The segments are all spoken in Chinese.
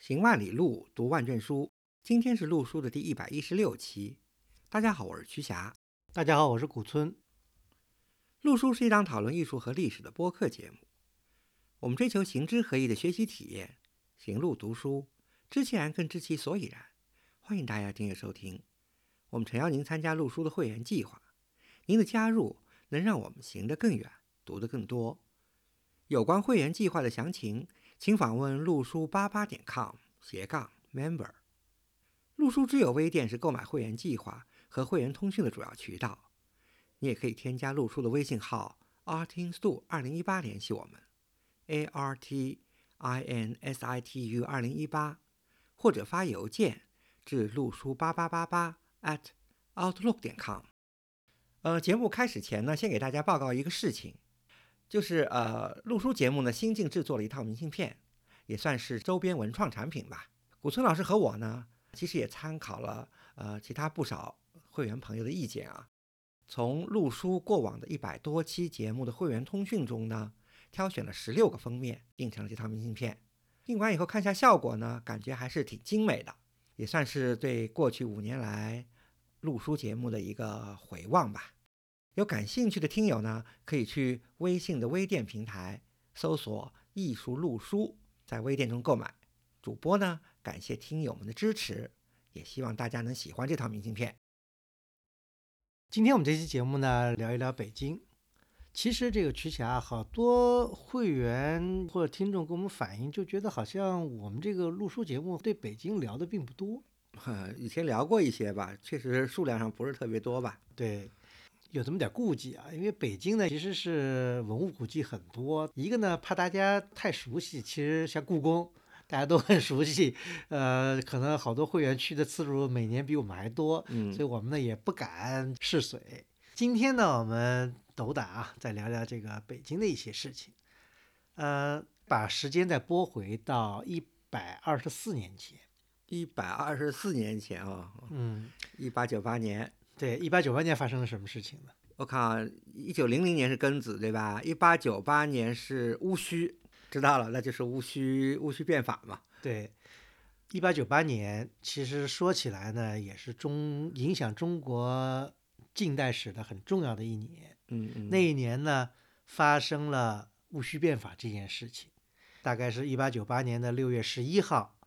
行万里路，读万卷书。今天是录书的第一百一十六期。大家好，我是瞿霞。大家好，我是古村。录书是一档讨论艺术和历史的播客节目。我们追求行知合一的学习体验，行路读书，知其然更知其所以然。欢迎大家订阅收听。我们诚邀您参加录书的会员计划。您的加入能让我们行得更远，读得更多。有关会员计划的详情，请访问路书八八点 com 斜杠 member。路书之友微店是购买会员计划和会员通讯的主要渠道。你也可以添加路书的微信号 artinstu 二零一八联系我们，a r t i n s i t u 二零一八，或者发邮件至路书八八八八 at outlook 点 com。呃，节目开始前呢，先给大家报告一个事情。就是呃，录书节目呢，新近制作了一套明信片，也算是周边文创产品吧。古村老师和我呢，其实也参考了呃其他不少会员朋友的意见啊，从录书过往的一百多期节目的会员通讯中呢，挑选了十六个封面，印成了这套明信片。印完以后看下效果呢，感觉还是挺精美的，也算是对过去五年来录书节目的一个回望吧。有感兴趣的听友呢，可以去微信的微店平台搜索“艺术录书”，在微店中购买。主播呢，感谢听友们的支持，也希望大家能喜欢这套明信片。今天我们这期节目呢，聊一聊北京。其实这个瞿霞，好多会员或者听众跟我们反映，就觉得好像我们这个录书节目对北京聊的并不多。以前聊过一些吧，确实数量上不是特别多吧？对。有这么点顾忌啊，因为北京呢其实是文物古迹很多，一个呢怕大家太熟悉，其实像故宫大家都很熟悉，呃，可能好多会员去的次数每年比我们还多，嗯，所以我们呢也不敢试水。今天呢我们斗胆啊，再聊聊这个北京的一些事情，呃，把时间再拨回到一百二十四年前，一百二十四年前啊，嗯，一八九八年。对，一八九八年发生了什么事情呢？我看一九零零年是庚子，对吧？一八九八年是戊戌，知道了，那就是戊戌戊戌变法嘛。对，一八九八年其实说起来呢，也是中影响中国近代史的很重要的一年。嗯嗯。那一年呢，发生了戊戌变法这件事情，大概是一八九八年的六月十一号，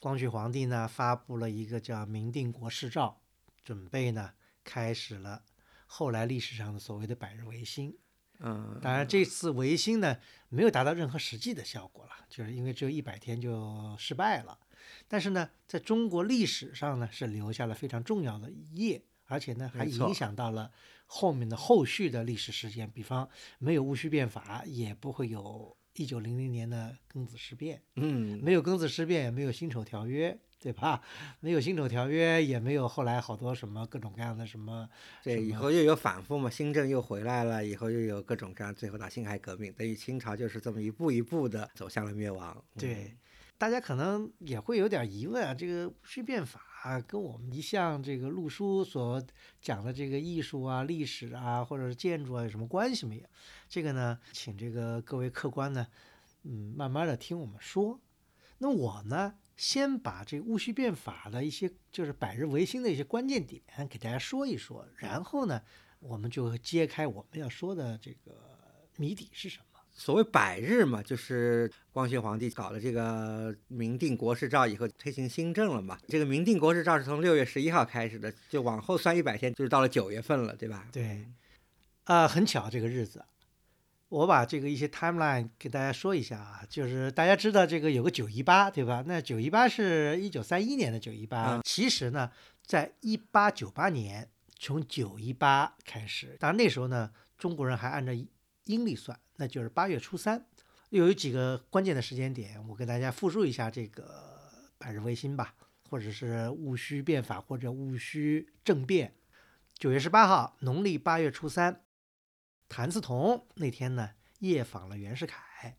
光绪皇帝呢发布了一个叫《明定国事诏》。准备呢，开始了后来历史上的所谓的百日维新。嗯，当然这次维新呢，没有达到任何实际的效果了，就是因为只有一百天就失败了。但是呢，在中国历史上呢，是留下了非常重要的一页，而且呢，还影响到了后面的后续的历史事件。比方，没有戊戌变法，也不会有一九零零年的庚子事变。嗯，没有庚子事变，也没有辛丑条约。对吧？没有辛丑条约，也没有后来好多什么各种各样的什么。对，以后又有反复嘛，新政又回来了，以后又有各种各样，最后到辛亥革命，等于清朝就是这么一步一步的走向了灭亡。对，大家可能也会有点疑问啊，这个戊戌变法啊跟我们一向这个陆书所讲的这个艺术啊、历史啊，或者是建筑啊有什么关系没有？这个呢，请这个各位客官呢，嗯，慢慢的听我们说。那我呢？先把这戊戌变法的一些，就是百日维新的一些关键点给大家说一说，然后呢，我们就揭开我们要说的这个谜底是什么。所谓百日嘛，就是光绪皇帝搞了这个明定国事诏以后推行新政了嘛。这个明定国事诏是从六月十一号开始的，就往后算一百天，就是到了九月份了，对吧？对，啊，很巧这个日子。我把这个一些 timeline 给大家说一下啊，就是大家知道这个有个九一八，对吧？那九一八是一九三一年的九一八，其实呢，在一八九八年从九一八开始，当然那时候呢，中国人还按照阴历算，那就是八月初三。又有几个关键的时间点，我给大家复述一下这个百日维新吧，或者是戊戌变法或者戊戌政变。九月十八号，农历八月初三。谭嗣同那天呢，夜访了袁世凯，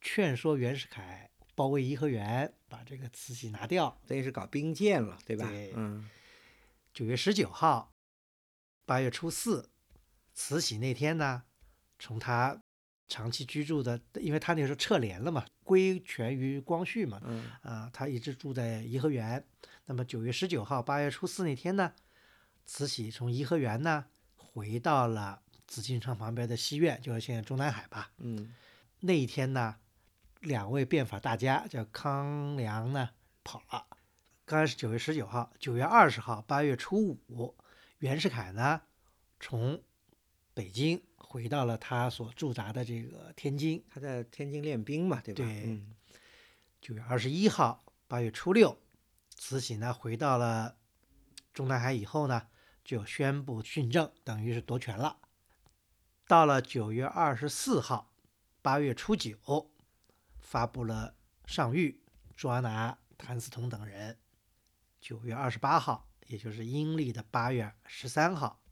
劝说袁世凯包围颐和园，把这个慈禧拿掉，等于是搞兵谏了，对吧？对，嗯。九月十九号，八月初四，慈禧那天呢，从他长期居住的，因为他那时候撤联了嘛，归权于光绪嘛，嗯啊，他一直住在颐和园。那么九月十九号，八月初四那天呢，慈禧从颐和园呢回到了紫禁城旁边的西苑，就是现在中南海吧。嗯那一天呢，两位变法大家叫康梁呢跑了。刚开始九月十九号，九月二十号，八月初五，袁世凯呢从北京回到了他所驻扎的这个天津。他在天津练兵嘛，对吧？对嗯九月二十一号，八月初六，慈禧呢回到了中南海以后呢，就宣布训政，等于是夺权了。到了九月二十四号，八月初九，发布了上谕，抓拿谭嗣同等人。九月二十八号，也就是阴历的八月十三号，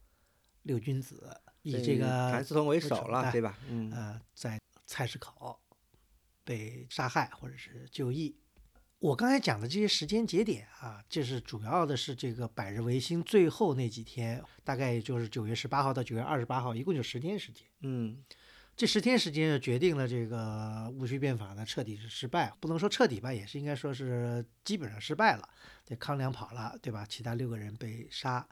六君子以这个谭嗣同为为首了，对吧？嗯呃，在菜市口被杀害或者是就义。我刚才讲的这些时间节点啊，就是主要的是这个百日维新最后那几天，大概也就是九月十八号到九月二十八号，一共就十天时间。嗯这十天时间就决定了这个戊戌变法呢彻底是失败，不能说彻底吧，也是应该说是基本上失败了。这康梁跑了，对吧？其他六个人被杀。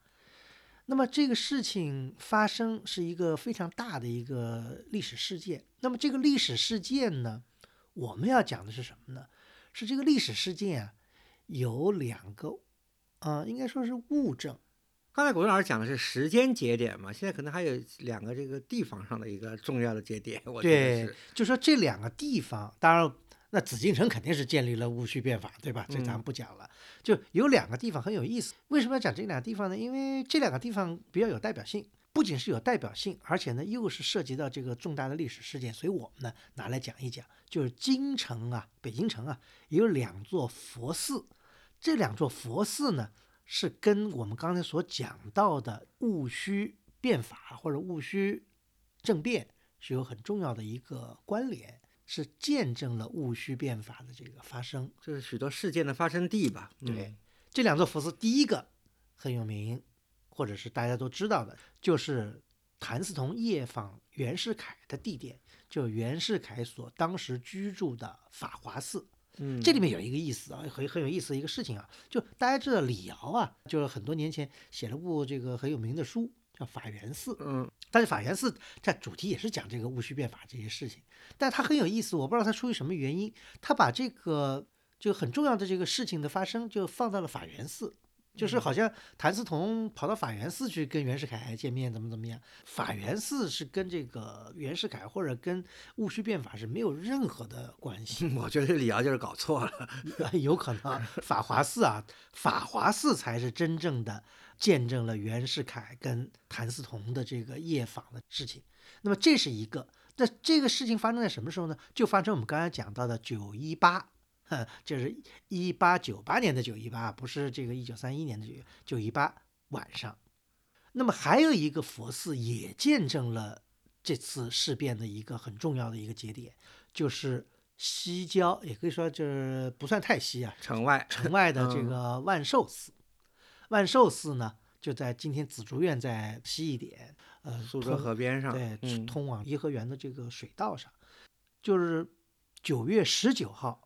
那么这个事情发生是一个非常大的一个历史事件。那么这个历史事件呢，我们要讲的是什么呢？是这个历史事件啊，有两个，呃，应该说是物证。刚才果冻老师讲的是时间节点嘛，现在可能还有两个这个地方上的一个重要的节点，我觉得对是，就说这两个地方，当然，那紫禁城肯定是建立了戊戌变法，对吧？这咱们嗯不讲了。就有两个地方很有意思，为什么要讲这两个地方呢？因为这两个地方比较有代表性，不仅是有代表性，而且呢又是涉及到这个重大的历史事件，所以我们呢拿来讲一讲。就是京城啊，北京城啊，有两座佛寺，这两座佛寺呢是跟我们刚才所讲到的戊戌变法或者戊戌政变是有很重要的一个关联，是见证了戊戌变法的这个发生。这是许多事件的发生地吧？对嗯这两座佛寺，第一个很有名，或者是大家都知道的，就是谭嗣同夜访袁世凯的地点，就袁世凯所当时居住的法华寺。嗯，这里面有一个意思啊，很很有意思的一个事情啊，就大家知道李敖啊，就是很多年前写了部这个很有名的书，叫《法源寺》。嗯但是法源寺在主题也是讲这个戊戌变法这些事情，但它很有意思，我不知道它出于什么原因，它把这个就很重要的这个事情的发生就放到了法源寺。就是好像谭嗣同跑到法源寺去跟袁世凯见面，怎么怎么样？法源寺是跟这个袁世凯或者跟戊戌变法是没有任何的关系。我觉得李瑶就是搞错了。有可能啊法华寺啊，法华寺才是真正的见证了袁世凯跟谭嗣同的这个夜访的事情。那么这是一个，那这个事情发生在什么时候呢？就发生我们刚才讲到的九一八，哼，就是一八九八年的九一八，不是这个一九三一年的九九一八晚上。那么还有一个佛寺也见证了这次事变的一个很重要的一个节点，就是西郊，也可以说就是不算太西啊，城外，城外的这嗯个万寿寺。万寿寺呢，就在今天紫竹院在西一点，呃，苏州河边上，对，嗯通往颐和园的这个水道上，就是九月十九号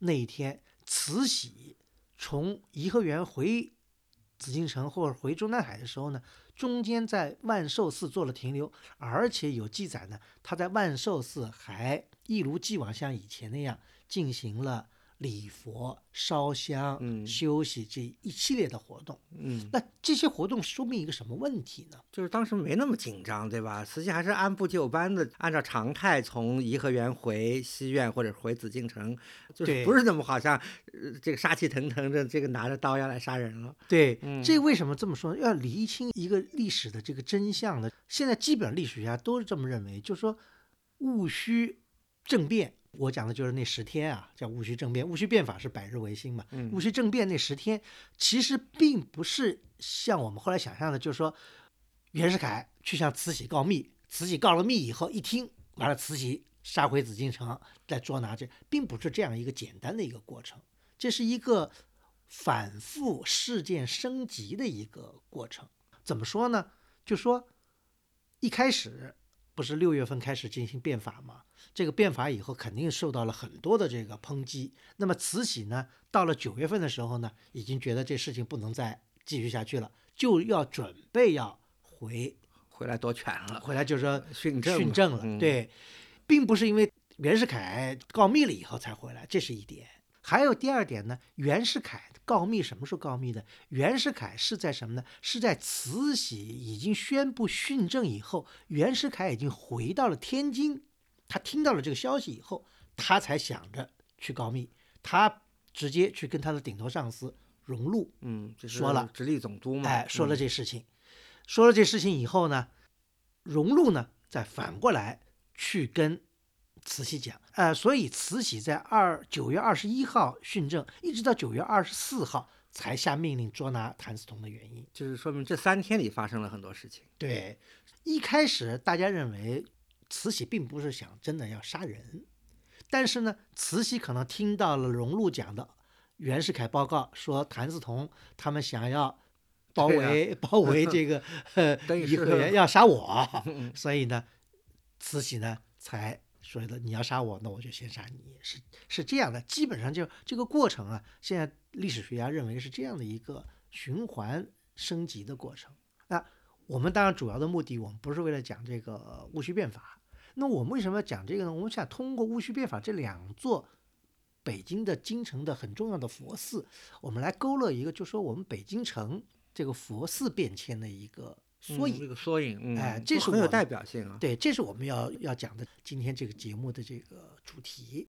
那一天，慈禧从颐和园回紫禁城或者回中南海的时候呢，中间在万寿寺做了停留，而且有记载呢，他在万寿寺还一如既往像以前那样进行了礼佛、烧香、嗯休息这一系列的活动。嗯，那这些活动说明一个什么问题呢？就是当时没那么紧张，对吧？慈禧还是按部就班的，按照常态从颐和园回西苑或者回紫禁城，就是不是那么好像呃这个杀气腾腾的，这个拿着刀要来杀人了。对，嗯这为什么这么说？要厘清一个历史的这个真相呢？现在基本上历史学家都是这么认为，就是说戊戌政变，我讲的就是那十天啊，叫戊戌政变。戊戌变法是百日维新嘛，嗯戊戌政变那十天，其实并不是像我们后来想象的，就是说袁世凯去向慈禧告密，慈禧告了密以后一听，完了慈禧杀回紫禁城，再捉拿这，并不是这样一个简单的一个过程，这是一个反复事件升级的一个过程。怎么说呢？就说一开始不是六月份开始进行变法吗？这个变法以后肯定受到了很多的这个抨击。那么慈禧呢，到了九月份的时候呢，已经觉得这事情不能再继续下去了，就要准备要回回来夺权了，回来就是说训政训政了。嗯对，并不是因为袁世凯告密了以后才回来，这是一点。还有第二点呢，袁世凯告密什么时候告密的？袁世凯是在什么呢？是在慈禧已经宣布训政以后，袁世凯已经回到了天津，他听到了这个消息以后，他才想着去告密，他直接去跟他的顶头上司荣禄嗯，说了直隶总督嘛，哎，说了嗯这事情，说了这事情以后呢，荣禄呢再反过来去跟慈禧讲，呃，所以慈禧在二九月二十一号训政，一直到九月二十四号才下命令捉拿谭嗣同的原因。就是说明这三天里发生了很多事情。对，一开始大家认为慈禧并不是想真的要杀人，但是呢，慈禧可能听到了荣禄讲的袁世凯报告，说谭嗣同他们想要包围、包围这个颐和园，要杀我，所以呢，慈禧呢才说的你要杀我，那我就先杀你，是是这样的，基本上就这个过程啊，现在历史学家认为是这样的一个循环升级的过程。那我们当然主要的目的，我们不是为了讲这个戊戌变法。那我们为什么要讲这个呢？我们想通过戊戌变法这两座北京的京城的很重要的佛寺，我们来勾勒一个，就说我们北京城这个佛寺变迁的一个缩影。嗯这个缩影，嗯，哎这是很有代表性啊。对，这是我们要要讲的今天这个节目的这个主题。